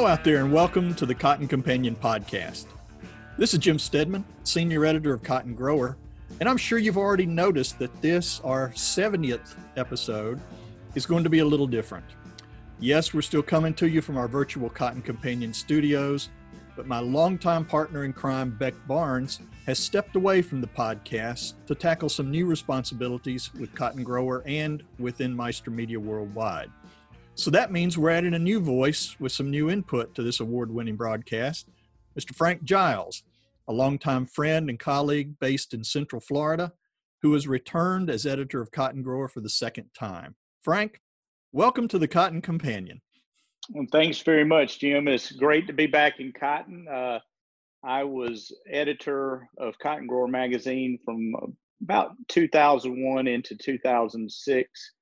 Hello, out there, and welcome to the Cotton Companion Podcast. This is Jim Steadman, Senior Editor of Cotton Grower, and I'm sure you've already noticed that this, our 70th episode, is going to be a little different. Yes, we're still coming to you from our virtual Cotton Companion studios, but my longtime partner in crime, Beck Barnes, has stepped away from the podcast to tackle some new responsibilities with Cotton Grower and within Meister Media Worldwide. So that means we're adding a new voice with some new input to this award winning broadcast. Mr. Frank Giles, a longtime friend and colleague based in Central Florida, who has returned as editor of Cotton Grower for the second time. Frank, welcome to the Cotton Companion. Well, thanks very much, Jim. It's great to be back in Cotton. Uh, I was editor of Cotton Grower magazine from about 2001 into 2006.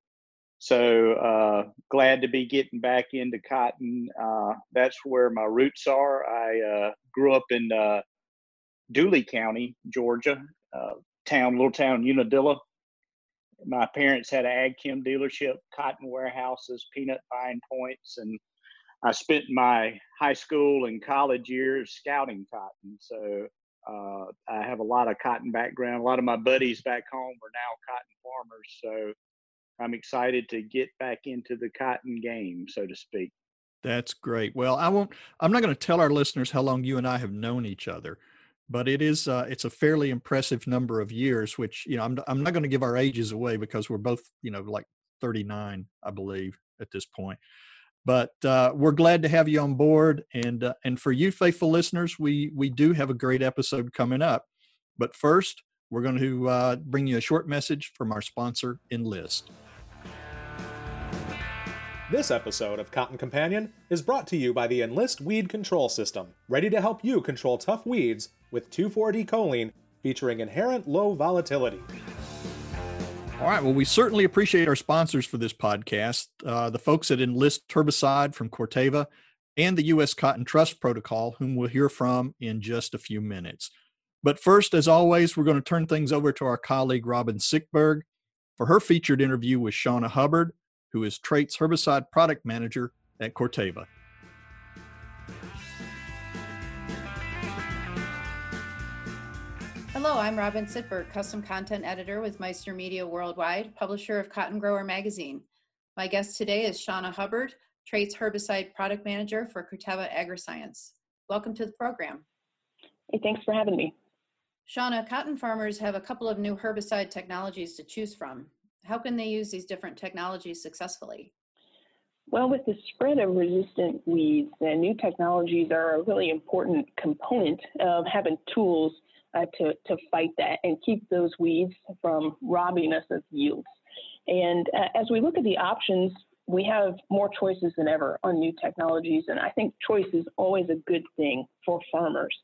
So uh, glad to be getting back into cotton. Uh, that's where my roots are. I uh, grew up in uh, Dooly County, Georgia, uh, town, little town Unadilla. My parents had an ag chem dealership, cotton warehouses, peanut buying points, and I spent my high school and college years scouting cotton. So uh, I have a lot of cotton background. A lot of my buddies back home are now cotton farmers. So I'm excited to get back into the cotton game, so to speak. That's great. Well, I won't. I'm not going to tell our listeners how long you and I have known each other, but it is uh, it's a fairly impressive number of years. Which you know, I'm I'm not going to give our ages away because we're both you know like 39, I believe, at this point. But uh, we're glad to have you on board, and uh, and for you faithful listeners, we we do have a great episode coming up. But first, we're going to uh, bring you a short message from our sponsor, Enlist. This episode of Cotton Companion is brought to you by the Enlist Weed Control System, ready to help you control tough weeds with 2,4-D choline featuring inherent low volatility. All right. Well, we certainly appreciate our sponsors for this podcast, uh, the folks at Enlist Herbicide from Corteva and the U.S. Cotton Trust Protocol, whom we'll hear from in just a few minutes. But first, as always, we're going to turn things over to our colleague Robin Siktberg for her featured interview with Shauna Hubbard, who is Traits Herbicide Product Manager at Corteva. Hello, I'm Robin Siktberg, Custom Content Editor with Meister Media Worldwide, publisher of Cotton Grower Magazine. My guest today is Shauna Hubbard, Traits Herbicide Product Manager for Corteva AgriScience. Welcome to the program. Hey, thanks for having me. Shauna, cotton farmers have a couple of new herbicide technologies to choose from. How can they use these different technologies successfully? Well, with the spread of resistant weeds, the new technologies are a really important component of having tools uh, to, to fight that and keep those weeds from robbing us of yields. And uh, as we look at the options, we have more choices than ever on new technologies, and I think choice is always a good thing for farmers.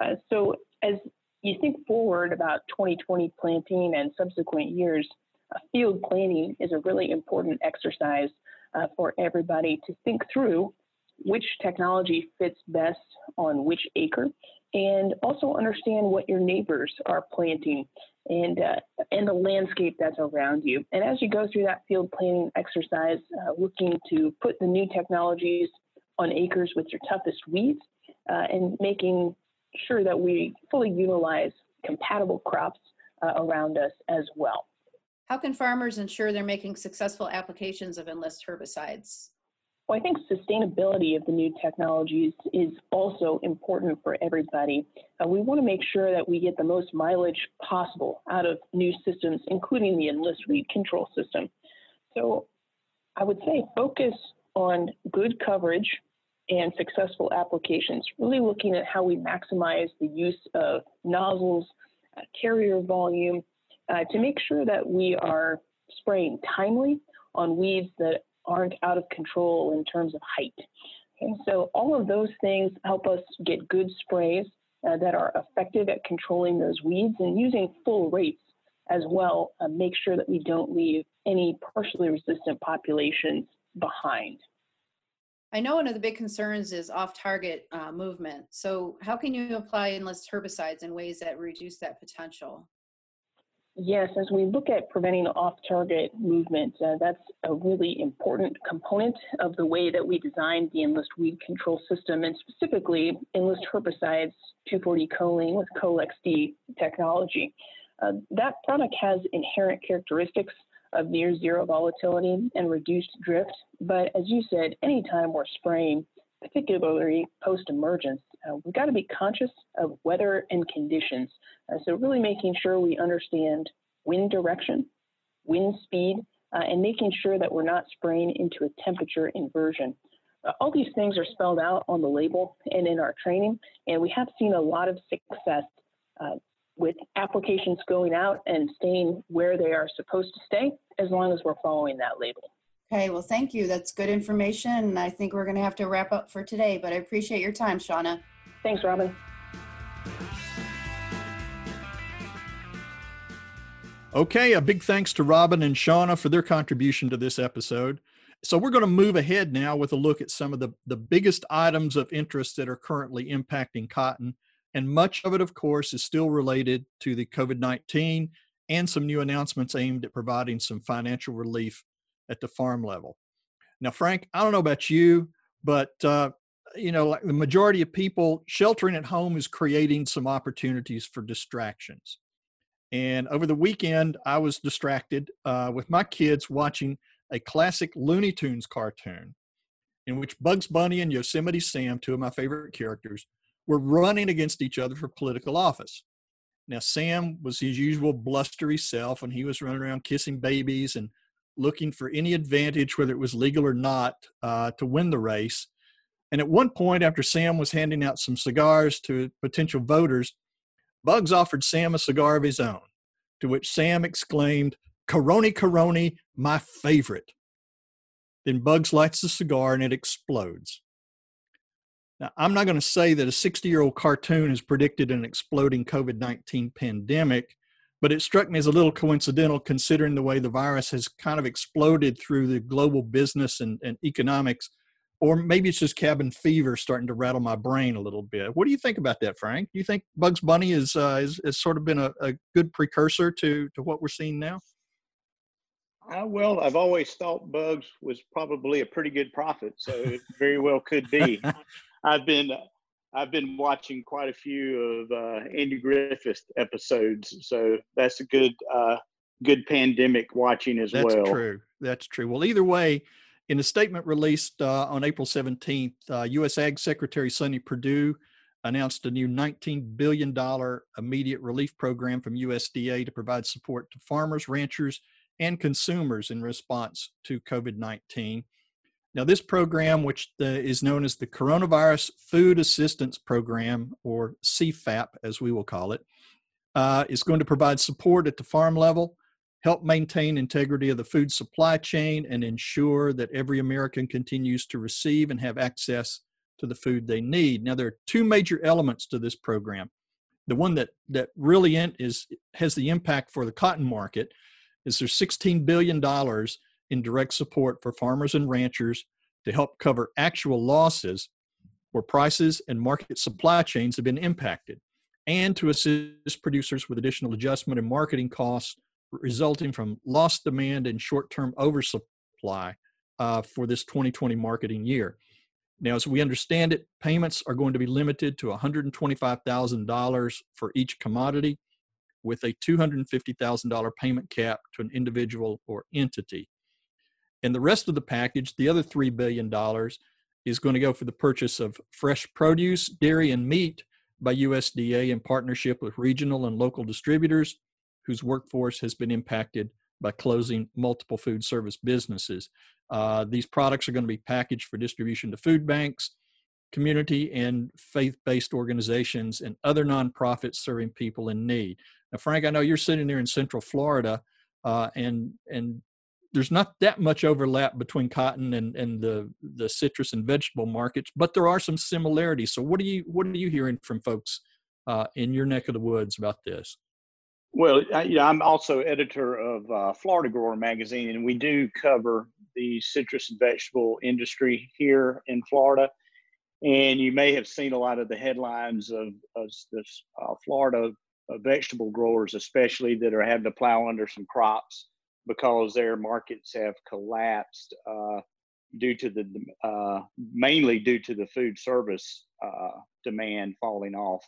Uh, so as you think forward about 2020 planting and subsequent years, field planning is a really important exercise uh, for everybody to think through which technology fits best on which acre and also understand what your neighbors are planting and uh, and the landscape that's around you. And as you go through that field planning exercise, uh, looking to put the new technologies on acres with your toughest weeds uh, and making sure that we fully utilize compatible crops uh, around us as well. How can farmers ensure they're making successful applications of Enlist herbicides? Well, I think sustainability of the new technologies is also important for everybody. Uh, we want to make sure that we get the most mileage possible out of new systems, including the Enlist weed control system. So I would say focus on good coverage and successful applications, really looking at how we maximize the use of nozzles, uh, carrier volume, uh, to make sure that we are spraying timely on weeds that aren't out of control in terms of height. Okay, so all of those things help us get good sprays uh, that are effective at controlling those weeds and using full rates as well, uh, make sure that we don't leave any partially resistant populations behind. I know one of the big concerns is off-target uh, movement. So how can you apply enlist herbicides in ways that reduce that potential? Yes, as we look at preventing off-target movement, uh, that's a really important component of the way that we designed the Enlist weed control system, and specifically Enlist herbicides 2,4-D choline with Colex-D technology. Uh, that product has inherent characteristics of near zero volatility and reduced drift, but as you said, anytime we're spraying, particularly post-emergence, uh, we've got to be conscious of weather and conditions. Uh, so really making sure we understand wind direction, wind speed, uh, and making sure that we're not spraying into a temperature inversion. Uh, all these things are spelled out on the label and in our training, and we have seen a lot of success uh, with applications going out and staying where they are supposed to stay as long as we're following that label. Okay, well, thank you. That's good information. And I think we're going to have to wrap up for today, but I appreciate your time, Shauna. Thanks, Robin. Okay, a big thanks to Robin and Shauna for their contribution to this episode. So we're going to move ahead now with a look at some of the, the biggest items of interest that are currently impacting cotton. And much of it, of course, is still related to the COVID 19 and some new announcements aimed at providing some financial relief at the farm level. Now, Frank, I don't know about you, but uh, you know, like the majority of people sheltering at home is creating some opportunities for distractions. And over the weekend, I was distracted uh, with my kids watching a classic Looney Tunes cartoon in which Bugs Bunny and Yosemite Sam, two of my favorite characters, were running against each other for political office. Now, Sam was his usual blustery self, and he was running around kissing babies and looking for any advantage, whether it was legal or not, uh, to win the race. And at one point, after Sam was handing out some cigars to potential voters, Bugs offered Sam a cigar of his own, to which Sam exclaimed, Coroni, Coroni, my favorite. Then Bugs lights the cigar and it explodes. Now, I'm not going to say that a 60 year old cartoon has predicted an exploding COVID 19 pandemic, but it struck me as a little coincidental considering the way the virus has kind of exploded through the global business and, and economics or maybe it's just cabin fever starting to rattle my brain a little bit. What do you think about that, Frank? Do you think Bugs Bunny is uh, is, is sort of been a, a good precursor to to what we're seeing now? Uh, well, I've always thought Bugs was probably a pretty good prophet, so it very well could be. I've been I've been watching quite a few of uh, Andy Griffith episodes, so that's a good uh, good pandemic watching as that's well. That's true. That's true. Well, either way, in a statement released uh, on April 17th, uh, U.S. Ag Secretary Sonny Perdue announced a new $19 billion immediate relief program from USDA to provide support to farmers, ranchers, and consumers in response to COVID 19. Now, this program, which the, is known as the Coronavirus Food Assistance Program, or CFAP as we will call it, uh, is going to provide support at the farm level help maintain integrity of the food supply chain and ensure that every American continues to receive and have access to the food they need. Now there are two major elements to this program. The one that that really is has the impact for the cotton market is there's 16 billion dollars in direct support for farmers and ranchers to help cover actual losses where prices and market supply chains have been impacted and to assist producers with additional adjustment and marketing costs resulting from lost demand and short term oversupply uh, for this 2020 marketing year. Now, as we understand it, payments are going to be limited to $125,000 for each commodity with a $250,000 payment cap to an individual or entity. And the rest of the package, the other $3 billion, is going to go for the purchase of fresh produce, dairy, and meat by USDA in partnership with regional and local distributors whose workforce has been impacted by closing multiple food service businesses. Uh, these products are going to be packaged for distribution to food banks, community and faith based organizations, and other nonprofits serving people in need. Now, Frank, I know you're sitting there in Central Florida, uh, and and there's not that much overlap between cotton and, and the, the citrus and vegetable markets, but there are some similarities. So, what are you what are you hearing from folks uh, in your neck of the woods about this? Well, I, know, I'm also editor of uh, Florida Grower Magazine, and we do cover the citrus and vegetable industry here in Florida. And you may have seen a lot of the headlines of, of this uh, Florida uh, vegetable growers, especially that are having to plow under some crops because their markets have collapsed uh, due to the uh, mainly due to the food service uh, demand falling off.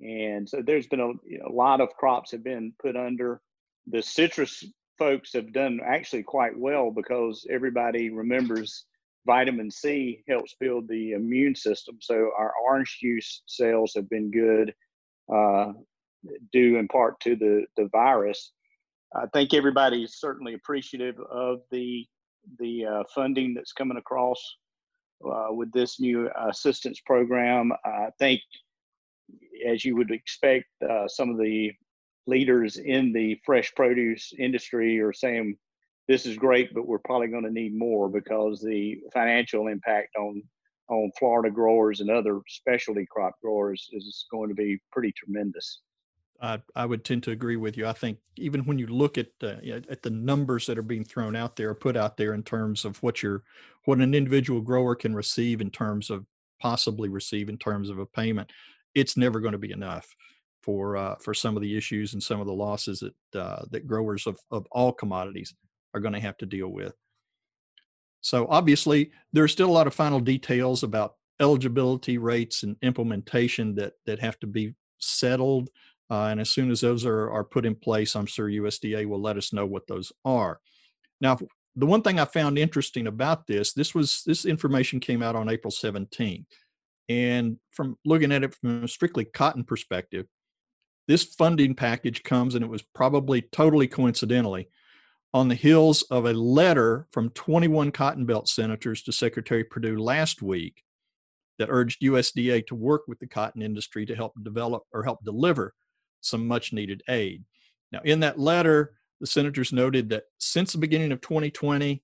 And so there's been a, a lot of crops have been put under. The citrus folks have done actually quite well because everybody remembers vitamin C helps build the immune system. So our orange juice sales have been good, uh, due in part to the the virus. I think everybody is certainly appreciative of the the uh, funding that's coming across uh, with this new assistance program. I think, as you would expect, uh, some of the leaders in the fresh produce industry are saying this is great, but we're probably going to need more because the financial impact on on Florida growers and other specialty crop growers is going to be pretty tremendous. I, I would tend to agree with you. I think even when you look at uh, at the numbers that are being thrown out there, put out there in terms of what your what an individual grower can receive in terms of possibly receive in terms of a payment, it's never going to be enough for uh, for some of the issues and some of the losses that uh, that growers of of all commodities are going to have to deal with. So obviously, there's still a lot of final details about eligibility rates and implementation that that have to be settled. Uh, and as soon as those are, are put in place, I'm sure USDA will let us know what those are. Now, the one thing I found interesting about this, this was this information came out on April 17th. And from looking at it from a strictly cotton perspective, this funding package comes, and it was probably totally coincidentally, on the heels of a letter from 21 Cotton Belt senators to Secretary Perdue last week that urged USDA to work with the cotton industry to help develop or help deliver some much needed aid. Now, in that letter, the senators noted that since the beginning of 2020,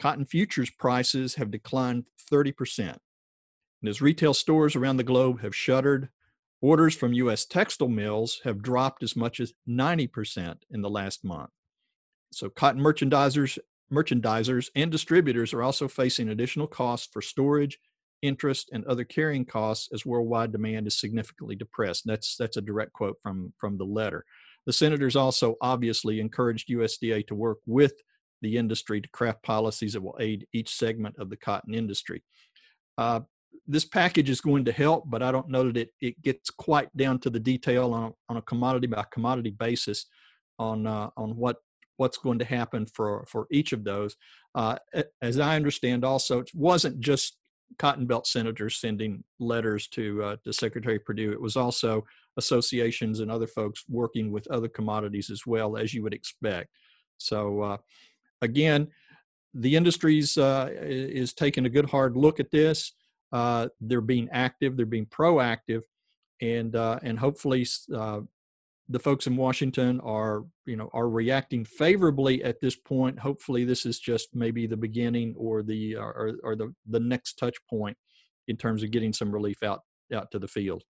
cotton futures prices have declined 30%. And as retail stores around the globe have shuttered, orders from U.S. textile mills have dropped as much as 90% in the last month. So, cotton merchandisers, merchandisers and distributors are also facing additional costs for storage interest, and other carrying costs as worldwide demand is significantly depressed. That's that's a direct quote from from the letter. The senators also obviously encouraged USDA to work with the industry to craft policies that will aid each segment of the cotton industry. Uh, this package is going to help, but I don't know that it, it gets quite down to the detail on a, on a commodity by commodity basis on uh, on what what's going to happen for for each of those. Uh, as I understand, also it wasn't just Cotton Belt senators sending letters to uh, to Secretary Perdue. It was also associations and other folks working with other commodities as well, as you would expect. So uh, again, the industries uh, is taking a good hard look at this. Uh, they're being active, they're being proactive, and uh, and hopefully uh, the folks in Washington are, you know, are reacting favorably at this point. Hopefully, this is just maybe the beginning or the or, or the the next touch point in terms of getting some relief out out to the field.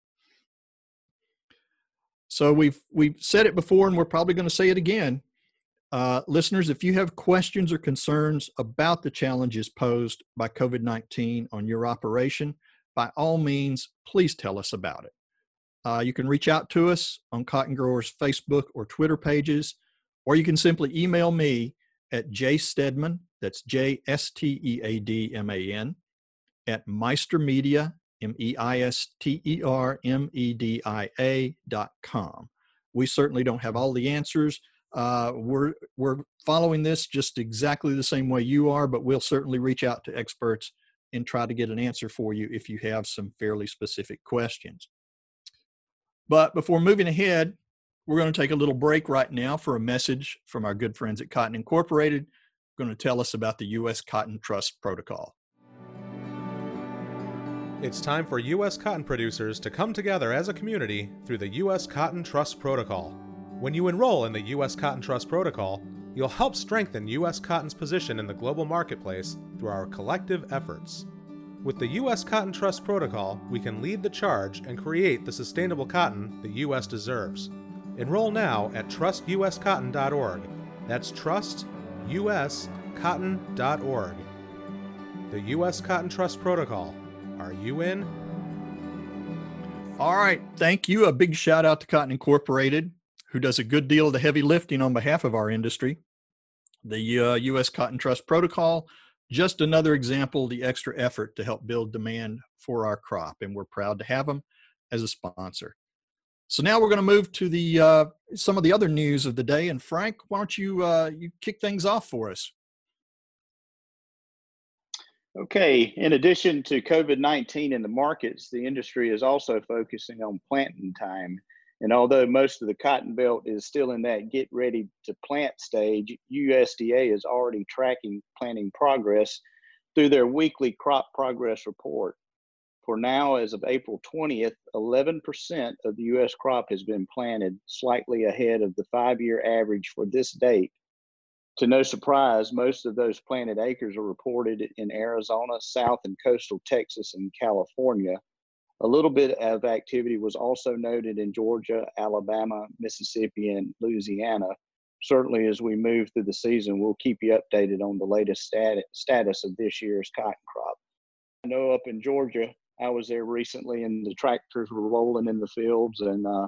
So we've we've said it before, and we're probably going to say it again. Uh, listeners, if you have questions or concerns about the challenges posed by COVID 19 on your operation, by all means, please tell us about it. Uh, you can reach out to us on Cotton Growers Facebook or Twitter pages, or you can simply email me at jsteadman, that's J S T E A D M A N, at Meistermedia, M E I S T E R M E D I A dot com. We certainly don't have all the answers. Uh, we're we're following this just exactly the same way you are, but we'll certainly reach out to experts and try to get an answer for you if you have some fairly specific questions. But before moving ahead, we're going to take a little break right now for a message from our good friends at Cotton Incorporated. Going to tell us about the U.S. Cotton Trust Protocol. It's time for U.S. cotton producers to come together as a community through the U.S. Cotton Trust Protocol. When you enroll in the U.S. Cotton Trust Protocol, you'll help strengthen U.S. cotton's position in the global marketplace through our collective efforts. With the U.S. Cotton Trust Protocol, we can lead the charge and create the sustainable cotton the U.S. deserves. Enroll now at trustuscotton.org. That's trustuscotton.org. The U.S. Cotton Trust Protocol. Are you in? All right. Thank you. A big shout out to Cotton Incorporated, who does a good deal of the heavy lifting on behalf of our industry. The uh, U.S. Cotton Trust Protocol, just another example the extra effort to help build demand for our crop, and we're proud to have them as a sponsor. So now we're going to move to the uh, some of the other news of the day. And Frank, why don't you uh, you kick things off for us? Okay. In addition to COVID 19 in the markets, the industry is also focusing on planting time. And although most of the cotton belt is still in that get ready to plant stage, USDA is already tracking planting progress through their weekly crop progress report. For now, as of April 20th, 11% of the U.S. crop has been planted, slightly ahead of the five year average for this date. To no surprise, most of those planted acres are reported in Arizona, South and coastal Texas, and California. A little bit of activity was also noted in Georgia, Alabama, Mississippi, and Louisiana. Certainly, as we move through the season, we'll keep you updated on the latest stat- status of this year's cotton crop. I know up in Georgia, I was there recently, and the tractors were rolling in the fields, and uh,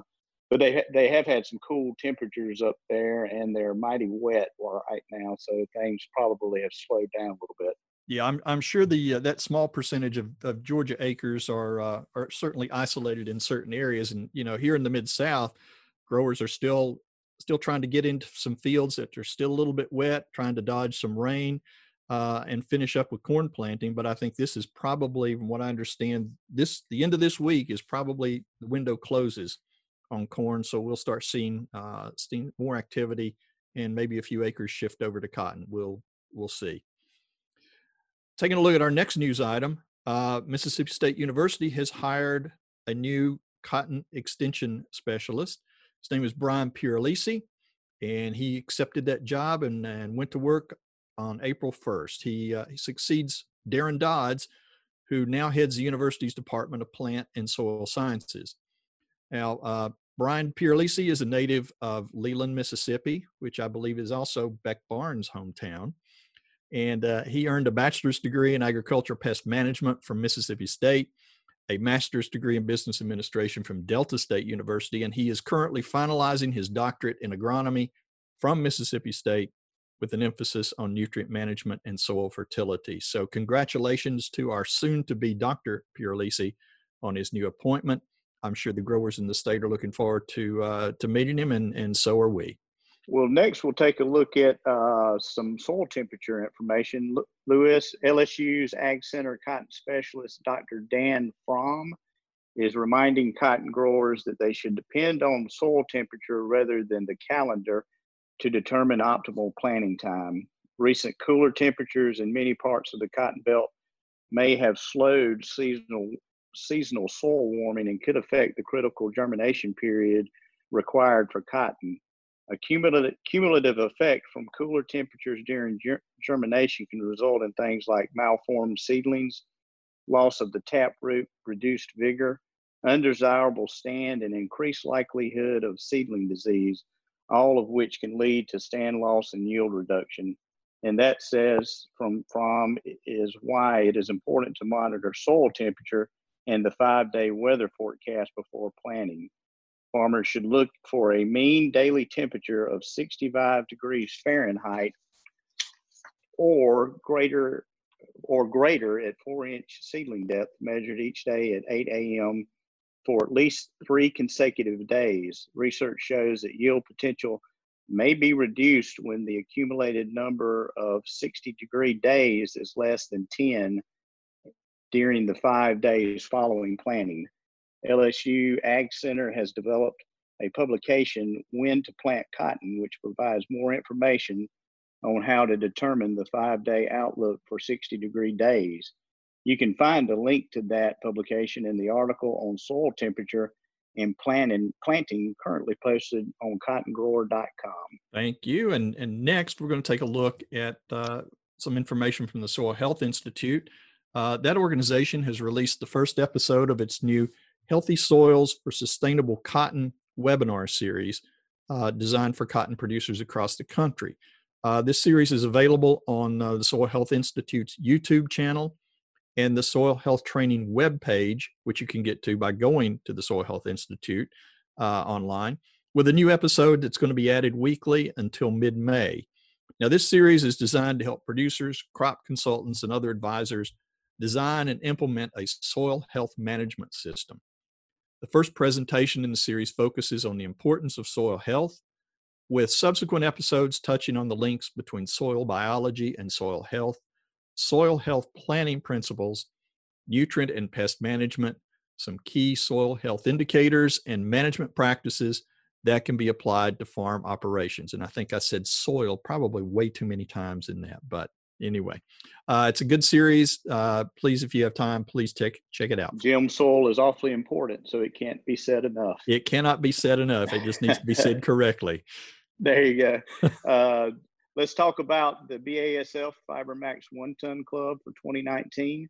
but they ha- they have had some cool temperatures up there, and they're mighty wet right now, so things probably have slowed down a little bit. Yeah, I'm I'm sure the uh, that small percentage of, of Georgia acres are uh, are certainly isolated in certain areas, and you know here in the mid South, growers are still still trying to get into some fields that are still a little bit wet, trying to dodge some rain uh, and finish up with corn planting. But I think this is probably, from what I understand, this the end of this week is probably the window closes on corn, so we'll start seeing uh, seeing more activity and maybe a few acres shift over to cotton. We'll we'll see. Taking a look at our next news item, uh, Mississippi State University has hired a new cotton extension specialist. His name is Brian Pieralisi, and he accepted that job and, and went to work on April 1st. He, uh, he succeeds Darrin Dodds, who now heads the university's Department of Plant and Soil Sciences. Now, uh, Brian Pieralisi is a native of Leland, Mississippi, which I believe is also Beck Barnes' hometown. And uh, he earned a bachelor's degree in agriculture pest management from Mississippi State, a master's degree in business administration from Delta State University, and he is currently finalizing his doctorate in agronomy from Mississippi State with an emphasis on nutrient management and soil fertility. So, congratulations to our soon to be Dr. Pieralisi on his new appointment. I'm sure the growers in the state are looking forward to uh, to meeting him, and, and so are we. Well, next we'll take a look at uh, some soil temperature information. Lewis, LSU's Ag Center cotton specialist, Dr. Dan Fromme, is reminding cotton growers that they should depend on soil temperature rather than the calendar to determine optimal planting time. Recent cooler temperatures in many parts of the cotton belt may have slowed seasonal seasonal soil warming and could affect the critical germination period required for cotton. A cumulative, cumulative effect from cooler temperatures during ger- germination can result in things like malformed seedlings, loss of the taproot, reduced vigor, undesirable stand, and increased likelihood of seedling disease all of which can lead to stand loss and yield reduction. And that says from from is why it is important to monitor soil temperature and the five day weather forecast before planting. Farmers should look for a mean daily temperature of 65 degrees Fahrenheit or greater or greater at four inch seedling depth measured each day at 8 a.m for at least three consecutive days. Research shows that yield potential may be reduced when the accumulated number of 60 degree days is less than 10 during the five days following planting. LSU Ag Center has developed a publication, When to Plant Cotton, which provides more information on how to determine the five day outlook for 60 degree days. You can find a link to that publication in the article on soil temperature and planting, planting currently posted on cottongrower.com. Thank you. And, and next, we're going to take a look at uh, some information from the Soil Health Institute. Uh, that organization has released the first episode of its new Healthy Soils for Sustainable Cotton webinar series uh, designed for cotton producers across the country. Uh, this series is available on uh, the Soil Health Institute's YouTube channel and the Soil Health Training webpage, which you can get to by going to the Soil Health Institute uh, online, with a new episode that's going to be added weekly until mid May. Now, this series is designed to help producers, crop consultants, and other advisors design and implement a soil health management system. The first presentation in the series focuses on the importance of soil health, with subsequent episodes touching on the links between soil biology and soil health, soil health planning principles, nutrient and pest management, some key soil health indicators, and management practices that can be applied to farm operations. And I think I said soil probably way too many times in that, but anyway, uh, it's a good series. Uh, please, if you have time, please check check it out. Jim, soil is awfully important, so it can't be said enough. It cannot be said enough. It just needs to be said correctly. There you go. Uh, let's talk about the BASF FiberMax One Ton Club for 2019.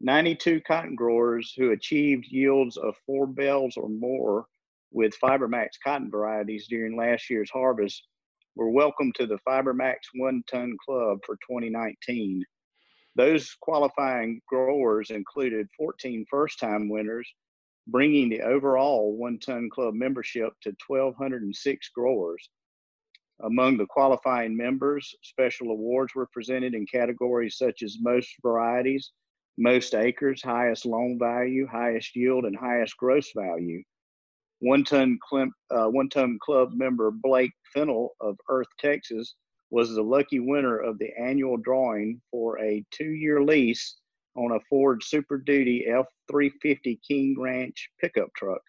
92 cotton growers who achieved yields of four bales or more with FiberMax cotton varieties during last year's harvest were welcome to the FiberMax One Ton Club for 2019. Those qualifying growers included 14 first time winners, bringing the overall One Ton Club membership to 1,206 growers. Among the qualifying members, special awards were presented in categories such as most varieties, most acres, highest loan value, highest yield, and highest gross value. One ton, uh, one ton club member Blake Fennell of Earth, Texas, was the lucky winner of the annual drawing for a two-year lease on a Ford Super Duty F350 King Ranch pickup truck.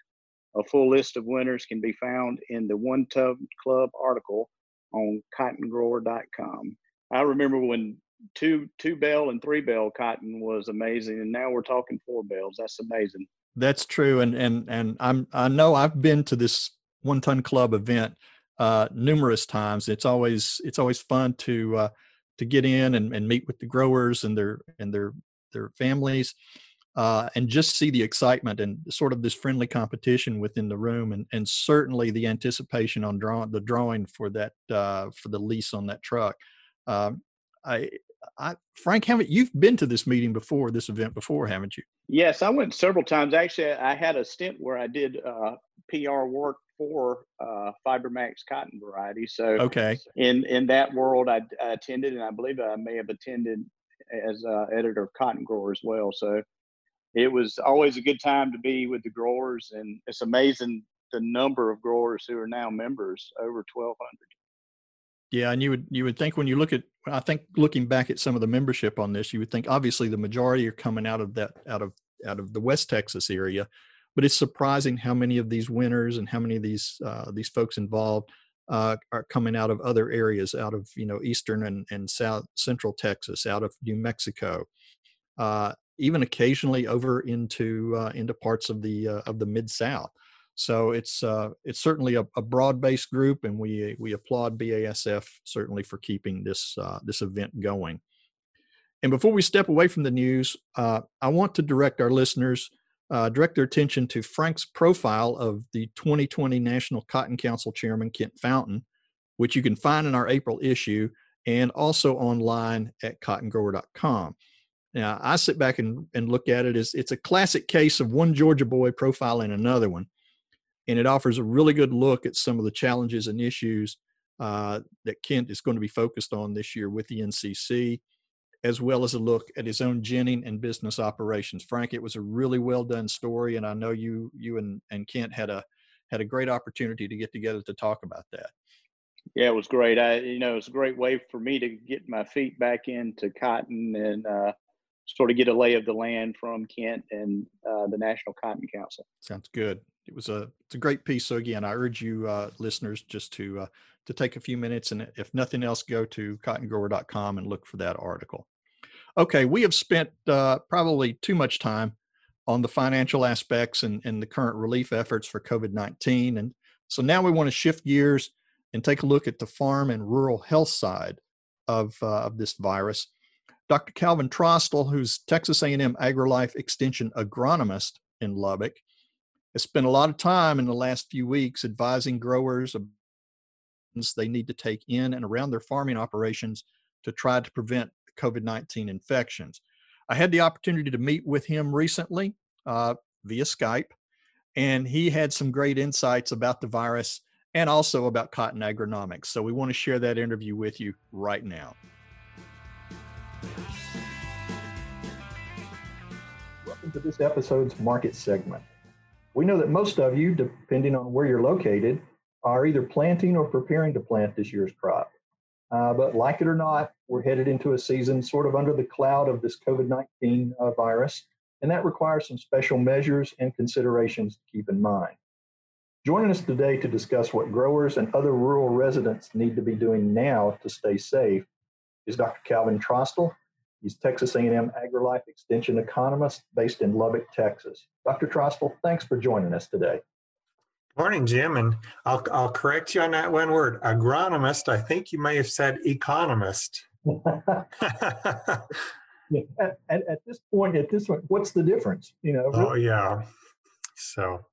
A full list of winners can be found in the One Ton Club article on cottongrower.com. I remember when two two bale and three bale cotton was amazing, and now we're talking four bales. That's amazing. That's true, and and and I'm I know I've been to this one ton club event uh, numerous times. It's always it's always fun to uh, to get in and, and meet with the growers and their and their their families uh, and just see the excitement and sort of this friendly competition within the room, and and certainly the anticipation on drawing the drawing for that uh, for the lease on that truck. Um, I, I, Frank, haven't you've been to this meeting before, this event before, haven't you? Yes, I went several times. Actually, I had a stint where I did uh, PR work for uh, FiberMax cotton variety. So, okay, in in that world, I, I attended, and I believe I may have attended as uh, editor of Cotton Grower as well. So, it was always a good time to be with the growers, and it's amazing the number of growers who are now members over 1,200. Yeah, and you would you would think when you look at I think looking back at some of the membership on this, you would think obviously the majority are coming out of that out of out of the West Texas area, but it's surprising how many of these winners and how many of these uh, these folks involved uh, are coming out of other areas, out of you know eastern and, and south central Texas, out of New Mexico, uh, even occasionally over into uh, into parts of the uh, of the mid South. So it's uh, it's certainly a, a broad-based group, and we we applaud BASF certainly for keeping this uh, this event going. And before we step away from the news, uh, I want to direct our listeners uh, direct their attention to Frank's profile of the 2020 National Cotton Council Chairman Kent Fountain, which you can find in our April issue and also online at cottongrower.com. Now, I sit back and, and look at it as it's a classic case of one Georgia boy profiling another one and it offers a really good look at some of the challenges and issues uh, that Kent is going to be focused on this year with the NCC, as well as a look at his own ginning and business operations. Frank, it was a really well done story, and I know you you and, and Kent had a had a great opportunity to get together to talk about that. Yeah, it was great. I you know it's a great way for me to get my feet back into cotton and uh, sort of get a lay of the land from Kent and uh, the National Cotton Council. Sounds good it was a it's a great piece. So again, I urge you uh, listeners just to uh, to take a few minutes and if nothing else, go to cottongrower.com and look for that article. Okay, we have spent uh, probably too much time on the financial aspects and, and the current relief efforts for COVID 19. And so now we want to shift gears and take a look at the farm and rural health side of, uh, of this virus. Dr. Calvin Trostle, who's Texas A&M AgriLife Extension agronomist in Lubbock, has spent a lot of time in the last few weeks advising growers of things they need to take in and around their farming operations to try to prevent COVID 19 infections. I had the opportunity to meet with him recently uh, via Skype, and he had some great insights about the virus and also about cotton agronomics. So we want to share that interview with you right now. To this episode's market segment. We know that most of you, depending on where you're located, are either planting or preparing to plant this year's crop. Uh, but like it or not, we're headed into a season sort of under the cloud of this COVID 19 uh, virus, and that requires some special measures and considerations to keep in mind. Joining us today to discuss what growers and other rural residents need to be doing now to stay safe is Dr. Calvin Trostle. He's Texas A&M AgriLife Extension economist based in Lubbock, Texas. Dr. Trostle, thanks for joining us today. Morning, Jim, and I'll I'll correct you on that one word. Agronomist. I think you may have said economist. at, at, at, this point, at this point, what's the difference? You know. Oh yeah. So,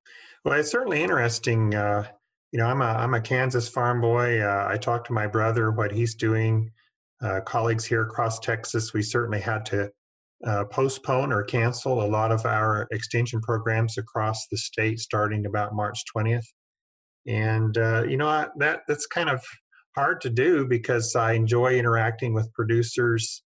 well, it's certainly interesting. Uh, you know, I'm a I'm a Kansas farm boy. Uh, I talked to my brother what he's doing. Uh, colleagues here across Texas, we certainly had to uh, postpone or cancel a lot of our extension programs across the state starting about March 20th. And uh, you know that that's kind of hard to do because I enjoy interacting with producers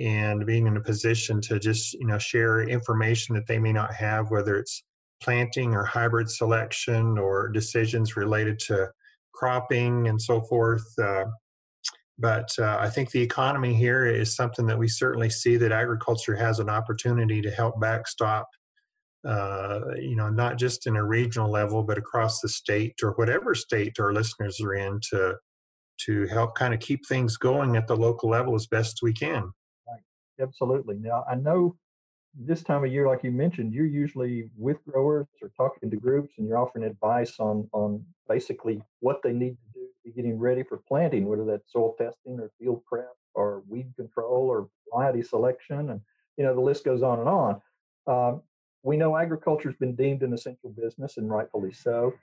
and being in a position to just you know share information that they may not have, whether it's planting or hybrid selection or decisions related to cropping and so forth. Uh, but uh, I think the economy here is something that we certainly see that agriculture has an opportunity to help backstop. Uh, you know, not just in a regional level, but across the state or whatever state our listeners are in to to help kind of keep things going at the local level as best we can. Right. Absolutely. Now I know this time of year, like you mentioned, you're usually with growers or talking to groups, and you're offering advice on on basically what they need to getting ready for planting, whether that's soil testing or field prep or weed control or variety selection, and you know the list goes on and on. Um, we know agriculture has been deemed an essential business, and rightfully so.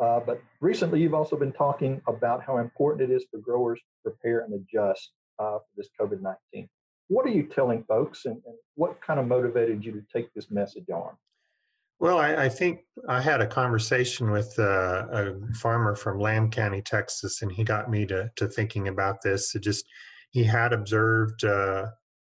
Uh, but recently, you've also been talking about how important it is for growers to prepare and adjust uh, for this COVID 19. What are you telling folks, and, and what kind of motivated you to take this message on? Well, I, I, think I had a conversation with uh, a farmer from Lamb County, Texas, and he got me to, to thinking about this. It just he had observed uh,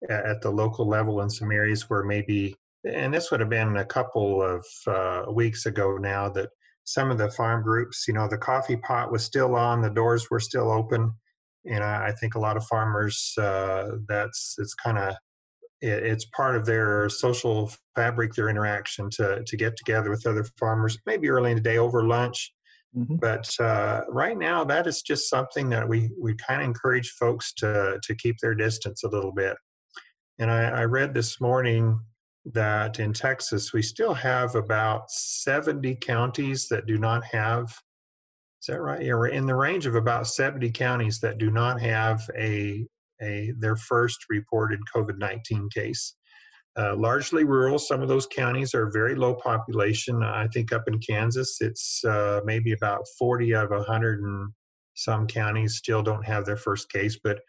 at the local level in some areas where maybe, and this would have been a couple of uh, weeks ago now, that some of the farm groups, you know, the coffee pot was still on, the doors were still open, and I, I think a lot of farmers uh, that's it's kind of it, it's part of their social fabric, their interaction to to get together with other farmers, maybe early in the day over lunch. Mm-hmm. But uh, right now, that is just something that we we kind of encourage folks to to keep their distance a little bit. And I, I read this morning that in Texas we still have about 70 counties that do not have. Is that right? Yeah, we're in the range of about 70 counties that do not have a a their first reported COVID 19 case. Uh, largely rural. Some of those counties are very low population. I think up in Kansas, it's uh, maybe about 40 out of 100 and some counties still don't have their first case. But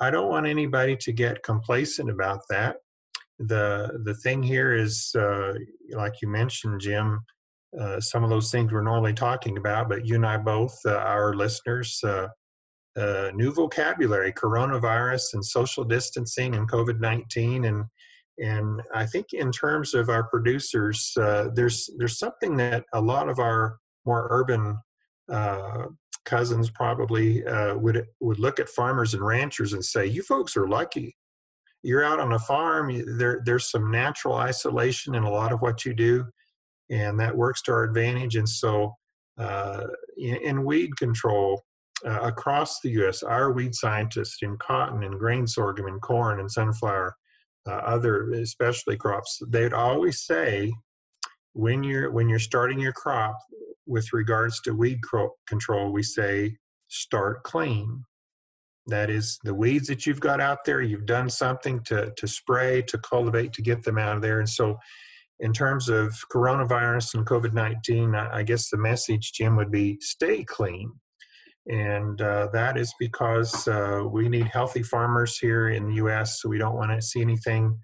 I don't want anybody to get complacent about that. The the thing here is, uh, like you mentioned, Jim, uh, some of those things we're normally talking about, but you and I both, uh, our listeners, uh, uh, new vocabulary, coronavirus and social distancing and COVID nineteen, and and I think in terms of our producers, uh, there's there's something that a lot of our more urban uh, cousins probably uh, would would look at farmers and ranchers and say, "You folks are lucky. You're out on a farm. There there's some natural isolation in a lot of what you do, and that works to our advantage." And so, uh, in, in weed control, uh, across the U.S., our weed scientists in cotton and grain sorghum and corn and sunflower, uh, other especially crops, they'd always say when you're when you're starting your crop with regards to weed control, we say start clean. That is the weeds that you've got out there. You've done something to to spray, to cultivate, to get them out of there, and so. In terms of coronavirus and COVID 19, I guess the message, Jim, would be stay clean and uh, that is because uh, we need healthy farmers here in the U.S. So we don't want to see anything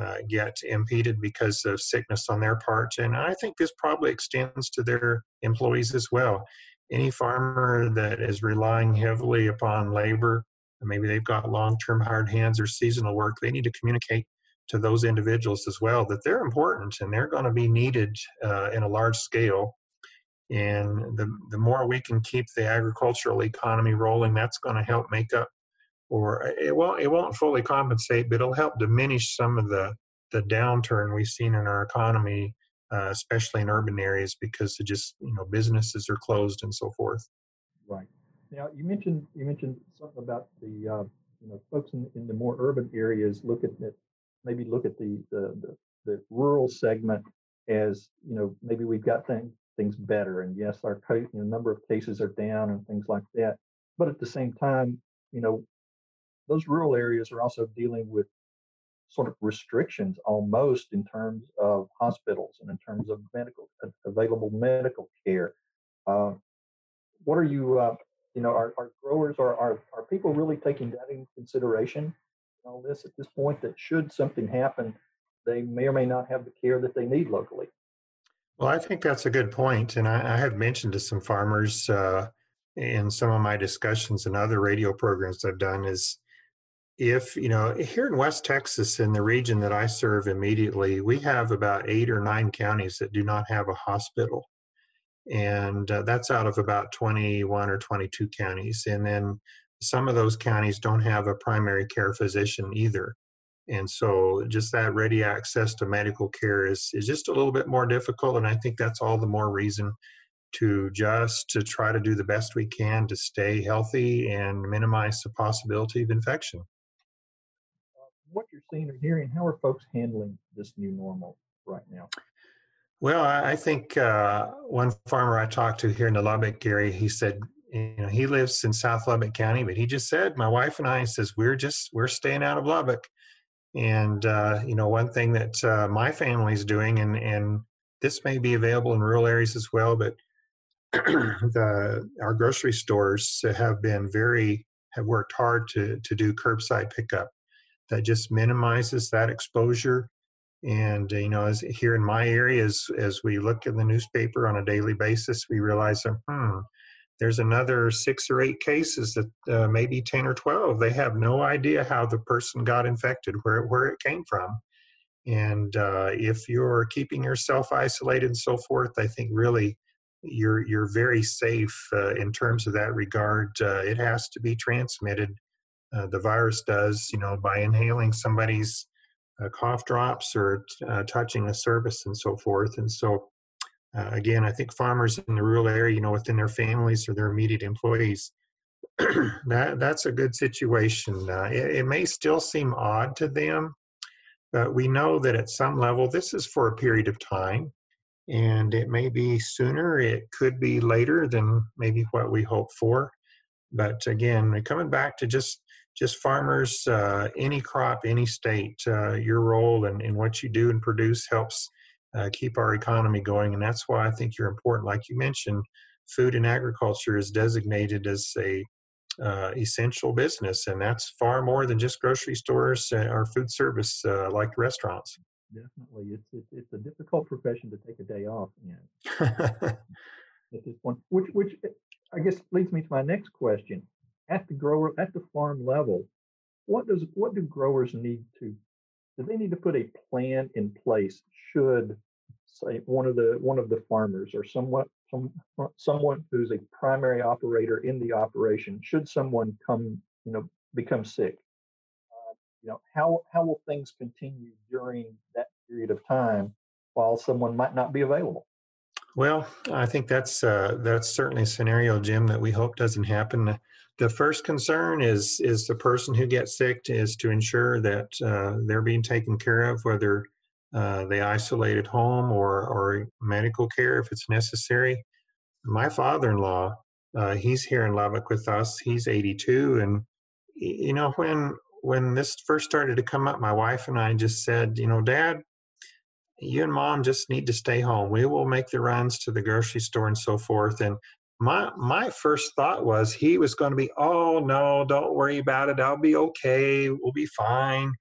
uh, get impeded because of sickness on their part. And I think this probably extends to their employees as well. Any farmer that is relying heavily upon labor, maybe they've got long term hired hands or seasonal work, they need to communicate to those individuals as well that they're important and they're going to be needed uh, in a large scale. And the, the more we can keep the agricultural economy rolling, that's going to help make up or it won't it won't fully compensate, but it'll help diminish some of the the downturn we've seen in our economy, uh, especially in urban areas, because it just you know businesses are closed and so forth. Right. Now you mentioned you mentioned something about the uh, you know folks in, in the more urban areas look at maybe look at the, the the the rural segment as you know maybe we've got things things better and yes our you know, number of cases are down and things like that but at the same time you know those rural areas are also dealing with sort of restrictions almost in terms of hospitals and in terms of medical available medical care. Uh, what are you, uh, you know, are, are growers are, are are people really taking that into consideration all this at this point? That should something happen, they may or may not have the care that they need locally. Well, I think that's a good point, and I, I have mentioned to some farmers uh, in some of my discussions and other radio programs I've done is if you know here in west texas in the region that i serve immediately we have about eight or nine counties that do not have a hospital. And uh, that's out of about 21 or 22 counties and then some of those counties don't have a primary care physician either and so just that ready access to medical care is, is just a little bit more difficult and i think that's all the more reason to just to try to do the best we can to stay healthy and minimize the possibility of infection what you're seeing or hearing, how are folks handling this new normal right now? Well, I think uh, one farmer I talked to here in the Lubbock area, he said, you know, he lives in South Lubbock County, but he just said, my wife and I says we're just we're staying out of Lubbock, and uh, you know, one thing that uh, my family's doing, and and this may be available in rural areas as well, but the our grocery stores have been very have worked hard to to do curbside pickup that just minimizes that exposure. And you know, as here in my area, as as we look in the newspaper on a daily basis, we realize that hmm, there's another six or eight cases that uh, maybe ten or twelve. They have no idea how the person got infected, where where it came from. And uh, if you're keeping yourself isolated and so forth, I think really you're you're very safe uh, in terms of that regard. Uh, it has to be transmitted uh, the virus does, you know, by inhaling somebody's uh, cough drops or touching a surface and so forth. And so, uh, again, I think farmers in the rural area, you know, within their families or their immediate employees, that that's a good situation. Uh, it, it may still seem odd to them, but we know that at some level, this is for a period of time. And it may be sooner, it could be later than maybe what we hope for. But again, coming back to just just farmers, uh, any crop, any state, uh, your role and, and what you do and produce helps uh, keep our economy going. And that's why I think you're important. Like you mentioned, food and agriculture is designated as a uh, essential business, and that's far more than just grocery stores uh, or food service uh, like restaurants. Definitely, it's, it's it's a difficult profession to take a day off in at this point. Which which I guess leads me to my next question at the grower at the farm level, what does what do growers need to do they need to put a plan in place should say one of the one of the farmers or somewhat some someone who's a primary operator in the operation should someone come you know become sick uh, you know how how will things continue during that period of time while someone might not be available? Well i think that's uh, that's certainly a scenario jim that we hope doesn't happen the first concern is is the person who gets sick is to ensure that uh, they're being taken care of, whether uh, they isolate at home or or medical care if it's necessary. My father-in-law, uh, he's here in Lubbock with us. He's 82, and you know when when this first started to come up, my wife and I just said, you know, Dad, you and Mom just need to stay home. We will make the runs to the grocery store and so forth, and my my first thought was he was going to be oh no don't worry about it i'll be okay we'll be fine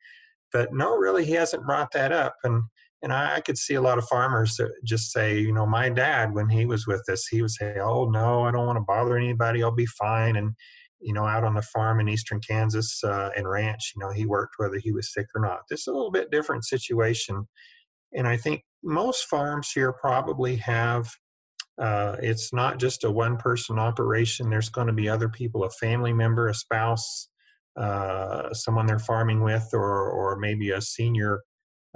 but no, really, he hasn't brought that up. And and I, I, could see a lot of farmers that just say, you know, my dad when he was with us, he would say, "Oh no, I don't want to bother anybody. I'll be fine." And you know, out on the farm in eastern Kansas uh, and ranch, you know, he worked whether he was sick or not. This is a little bit different situation, and I think most farms here probably have. Uh, it's not just a one-person operation. There's going to be other people, a family member, a spouse, uh, someone they're farming with, or or maybe a senior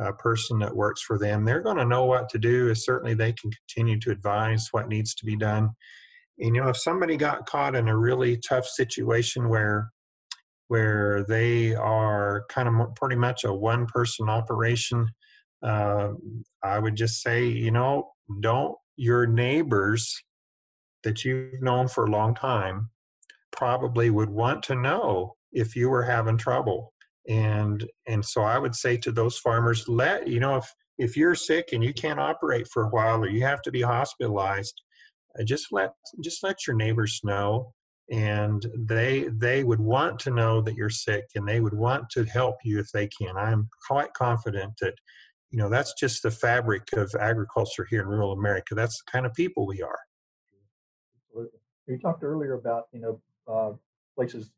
uh, person that works for them. They're going to know what to do. Certainly, they can continue to advise what needs to be done. You know, if somebody got caught in a really tough situation where where they are kind of pretty much a one person operation, uh, I would just say, you know, don't your neighbors that you've known for a long time probably would want to know if you were having trouble. And and so i would say to those farmers let you know if if you're sick and you can't operate for a while or you have to be hospitalized uh, just let just let your neighbors know. And they they would want to know that you're sick and they would want to help you if they can. I'm quite confident that you know that's just the fabric of agriculture here in rural america. That's the kind of people we are. Absolutely. You talked earlier about you know uh, places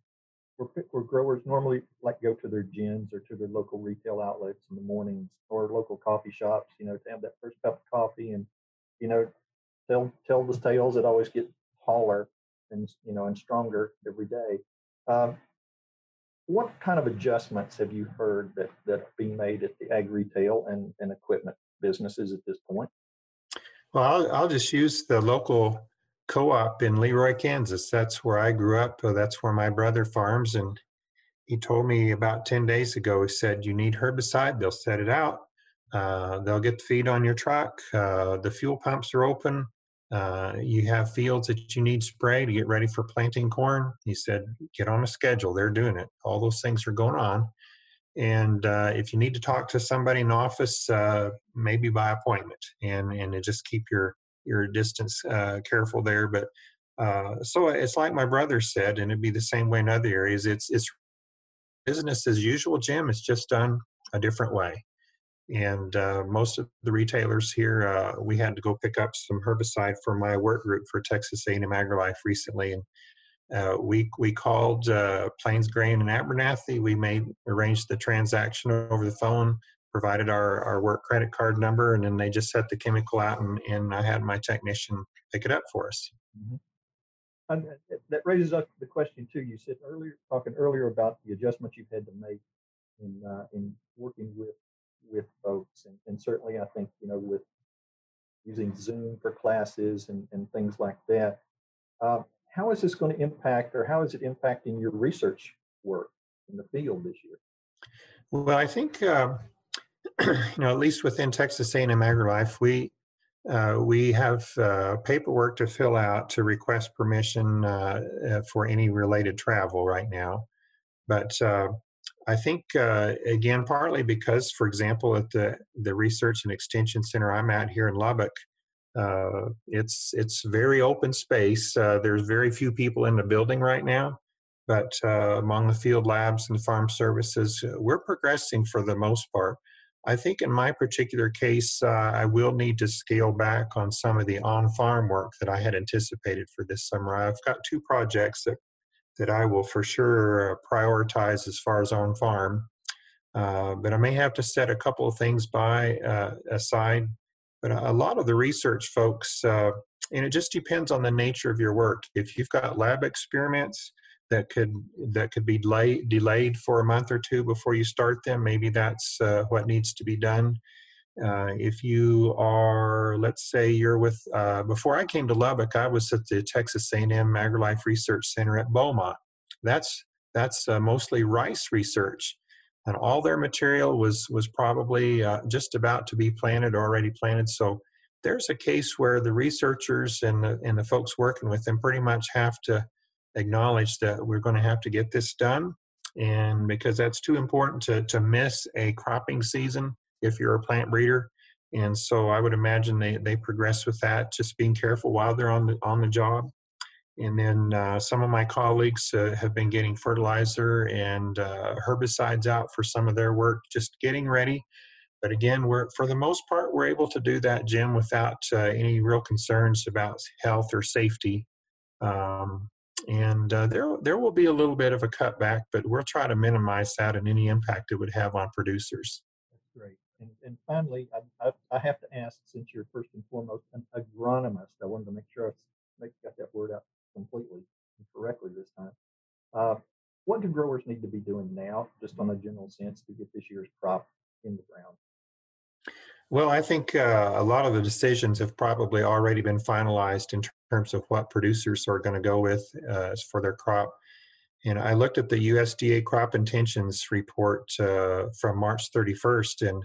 where, where growers normally like go to their gyms or to their local retail outlets in the mornings or local coffee shops, you know, to have that first cup of coffee and, you know, tell tell the tales that always get taller and you know and stronger every day. Um, what kind of adjustments have you heard that that are being made at the ag retail and, and equipment businesses at this point? Well, I'll, I'll just use the local co-op in Leroy, Kansas. That's where I grew up. That's where my brother farms. And he told me about 10 days ago, he said, you need herbicide, they'll set it out. Uh, they'll get the feed on your truck. Uh, the fuel pumps are open. Uh, you have fields that you need spray to get ready for planting corn. He said, get on a schedule. They're doing it. All those things are going on. And uh, if you need to talk to somebody in office, uh, maybe by appointment, and and just keep your your distance uh, careful there. But uh, so it's like my brother said, and it'd be the same way in other areas. It's it's business as usual, Jim. It's just done a different way. And uh, most of the retailers here, uh, we had to go pick up some herbicide for my work group for Texas A&M AgriLife recently, and uh, we we called uh, Plains Grain and Abernathy. We made arranged the transaction over the phone provided our, our work credit card number, and then they just set the chemical out, and, and I had my technician pick it up for us. Mm-hmm. And that raises up the question too. You said earlier, talking earlier about the adjustments you've had to make in uh, in working with with folks, and, and certainly I think you know with using Zoom for classes and, and things like that. Uh, how is this going to impact, or how is it impacting your research work in the field this year? Well, I think uh, you know, at least within Texas A&M AgriLife, we uh, we have uh, paperwork to fill out to request permission uh, uh for any related travel right now. But uh, I think uh, again, partly because, for example, at the the Research and Extension Center I'm at here in Lubbock, it's it's very open space. there's very few people in the building right now. But among the field labs and farm services, we're progressing for the most part. I think in my particular case, uh, I will need to scale back on some of the on farm work that I had anticipated for this summer. I've got two projects that, that I will for sure prioritize as far as on farm. Uh, but I may have to set a couple of things by uh, aside. But a lot of the research folks, uh, and it just depends on the nature of your work. If you've got lab experiments, that could that could be delay, delayed for a month or two before you start them. Maybe that's uh, what needs to be done. Uh, if you are, let's say, you're with. Uh, before I came to Lubbock, I was at the Texas A&M AgriLife Research Center at Beaumont. That's that's uh, mostly rice research, and all their material was was probably uh, just about to be planted, or already planted. So there's a case where the researchers and the and the folks working with them pretty much have to acknowledge that we're going to have to get this done. And because that's too important to, to miss a cropping season if you're a plant breeder. And so I would imagine they, they progress with that, just being careful while they're on the, on the job. And then uh, some of my colleagues uh, have been getting fertilizer and uh, herbicides out for some of their work, just getting ready. But again, we're for the most part we're able to do that, Jim, without uh, any real concerns about health or safety. Um, and uh, there there will be a little bit of a cutback, but we'll try to minimize that and any impact it would have on producers. That's great. And, and finally, I, I, I have to ask, since you're first and foremost an agronomist, I wanted to make sure I make, got that word out completely and correctly this time. Uh, what do growers need to be doing now, just on a general sense, to get this year's crop in the ground? Well, I think uh, a lot of the decisions have probably already been finalized in terms of what producers are going to go with uh, for their crop. And I looked at the USDA crop intentions report uh, from March 31st, and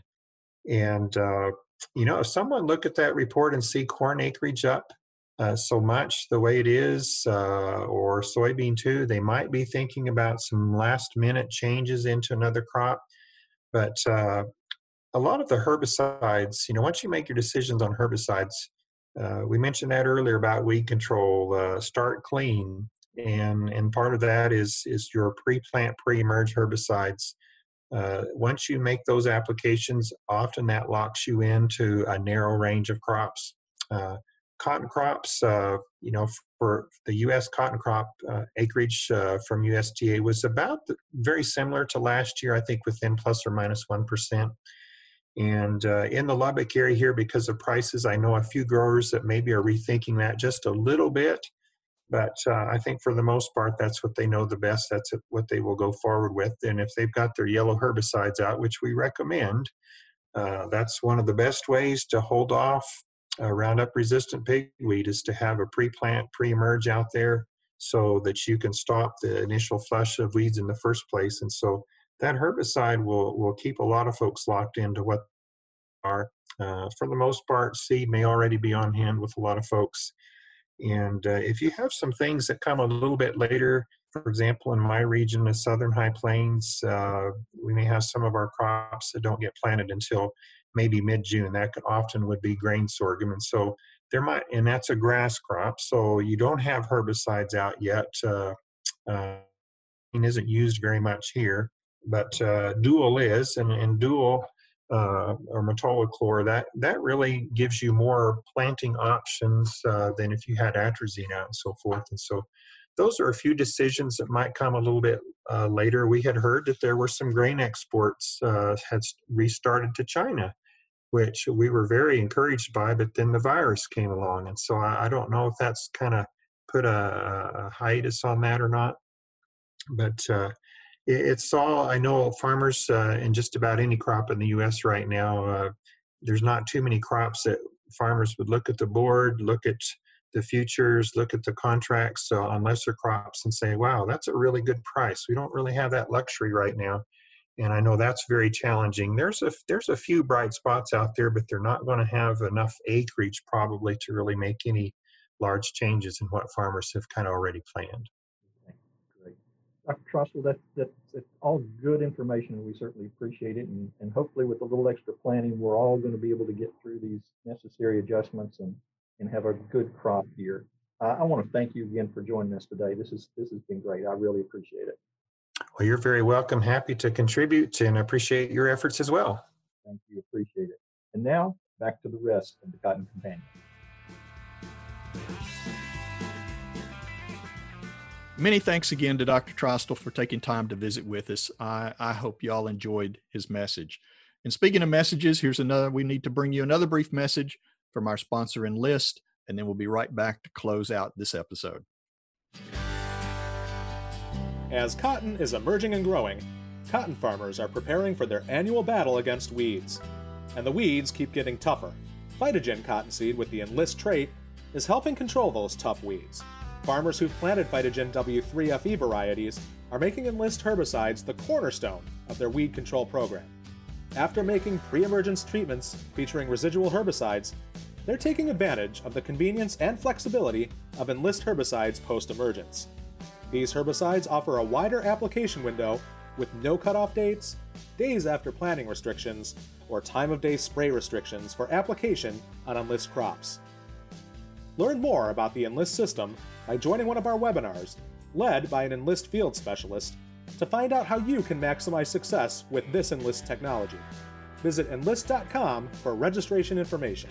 and uh, you know, if someone look at that report and see corn acreage up uh, so much the way it is, uh, or soybean too, they might be thinking about some last minute changes into another crop. But uh, a lot of the herbicides, you know, once you make your decisions on herbicides, uh, we mentioned that earlier about weed control. Uh, start clean, and and part of that is is your pre-plant, pre-emerge herbicides. Uh, once you make those applications, often that locks you into a narrow range of crops. Uh, cotton crops, uh, you know, for the U.S. cotton crop uh, acreage uh, from USDA was about the, very similar to last year, I think within plus or minus 1. And uh, in the Lubbock area here, because of prices, I know a few growers that maybe are rethinking that just a little bit. But uh, I think for the most part, that's what they know the best. That's what they will go forward with. And if they've got their yellow herbicides out, which we recommend, uh, that's one of the best ways to hold off uh, Roundup resistant pigweed is to have a pre-plant, pre-emerge out there so that you can stop the initial flush of weeds in the first place. And so that herbicide will will keep a lot of folks locked into what are. Uh, for the most part, seed may already be on hand with a lot of folks. And uh, if you have some things that come a little bit later, for example, in my region, the southern high plains, uh, we may have some of our crops that don't get planted until maybe mid-June. That often would be grain sorghum, and so there might, and that's a grass crop. So you don't have herbicides out yet. Uh, uh, isn't used very much here but uh, dual is, and, and dual uh, or metolachlor, that, that really gives you more planting options uh, than if you had atrazine out and so forth. And so those are a few decisions that might come a little bit uh, later. We had heard that there were some grain exports uh, had restarted to China, which we were very encouraged by, but then the virus came along. And so I, I don't know if that's kind of put a, a, hiatus on that or not. But it's all I know farmers uh, in just about any crop in the U.S. right now. Uh, there's not too many crops that farmers would look at the board, look at the futures, look at the contracts uh, on lesser crops, and say, "Wow, that's a really good price." We don't really have that luxury right now, and I know that's very challenging. There's a there's a few bright spots out there, but they're not going to have enough acreage probably to really make any large changes in what farmers have kind of already planned. Dr. Trostle, that, that, that's all good information, and we certainly appreciate it. And, and hopefully, with a little extra planning, we're all going to be able to get through these necessary adjustments and, and have a good crop year. Uh, I want to thank you again for joining us today. This is this has been great. I really appreciate it. Well, you're very welcome. Happy to contribute and appreciate your efforts as well. Thank you. Appreciate it. And now back to the rest of the Cotton Companion. Many thanks again to Dr. Trostle for taking time to visit with us. I, I hope y'all enjoyed his message. And speaking of messages, here's another, we need to bring you another brief message from our sponsor Enlist, and then we'll be right back to close out this episode. As cotton is emerging and growing, cotton farmers are preparing for their annual battle against weeds. And the weeds keep getting tougher. Phytogen cottonseed with the Enlist trait is helping control those tough weeds. Farmers who've planted Phytogen W3FE varieties are making Enlist herbicides the cornerstone of their weed control program. After making pre-emergence treatments featuring residual herbicides, they're taking advantage of the convenience and flexibility of Enlist herbicides post-emergence. These herbicides offer a wider application window with no cutoff dates, days after planting restrictions, or time of day spray restrictions for application on Enlist crops. Learn more about the Enlist system by joining one of our webinars, led by an Enlist field specialist, to find out how you can maximize success with this Enlist technology. Visit enlist.com for registration information.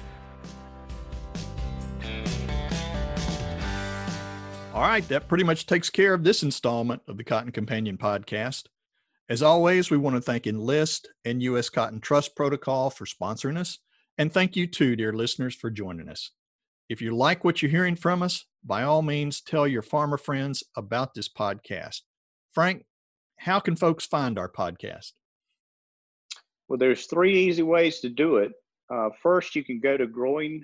All right, that pretty much takes care of this installment of the Cotton Companion podcast. As always, we want to thank Enlist and U.S. Cotton Trust Protocol for sponsoring us. And thank you too, dear listeners, for joining us. If you like what you're hearing from us, by all means, tell your farmer friends about this podcast. Frank, how can folks find our podcast? Well, there's three easy ways to do it. Uh, first, you can go to growing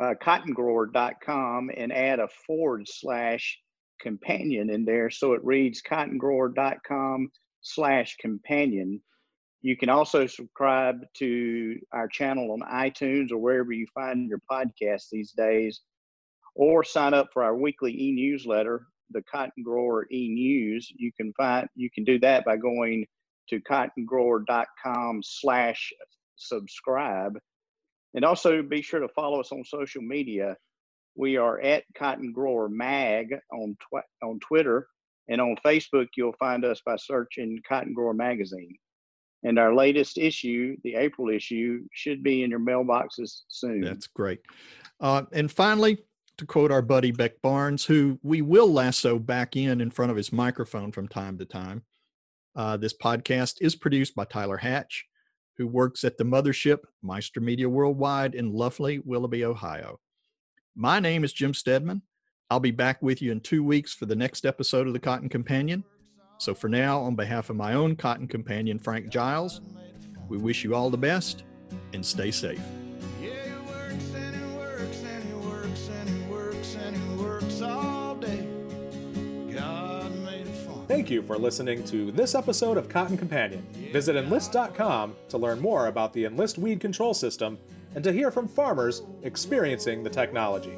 uh, cottongrower.com and add a forward slash companion in there so it reads cottongrower.com slash companion. You can also subscribe to our channel on iTunes or wherever you find your podcast these days, or sign up for our weekly e-newsletter, the Cotton Grower e-news. You can find you can do that by going to cottongrower.com slash subscribe. And also be sure to follow us on social media. We are at Cotton Grower Mag on tw- on Twitter and on Facebook. You'll find us by searching Cotton Grower Magazine. And our latest issue, the April issue, should be in your mailboxes soon. That's great. Uh, and finally, to quote our buddy Beck Barnes, who we will lasso back in in front of his microphone from time to time. Uh, this podcast is produced by Tyler Hatch, who works at the mothership Meister Media Worldwide in lovely Willoughby, Ohio. My name is Jim Steadman. I'll be back with you in two weeks for the next episode of the Cotton Companion. So for now, on behalf of my own Cotton Companion, Frank Giles, we wish you all the best and stay safe. Thank you for listening to this episode of Cotton Companion. Visit enlist.com to learn more about the Enlist weed control system and to hear from farmers experiencing the technology.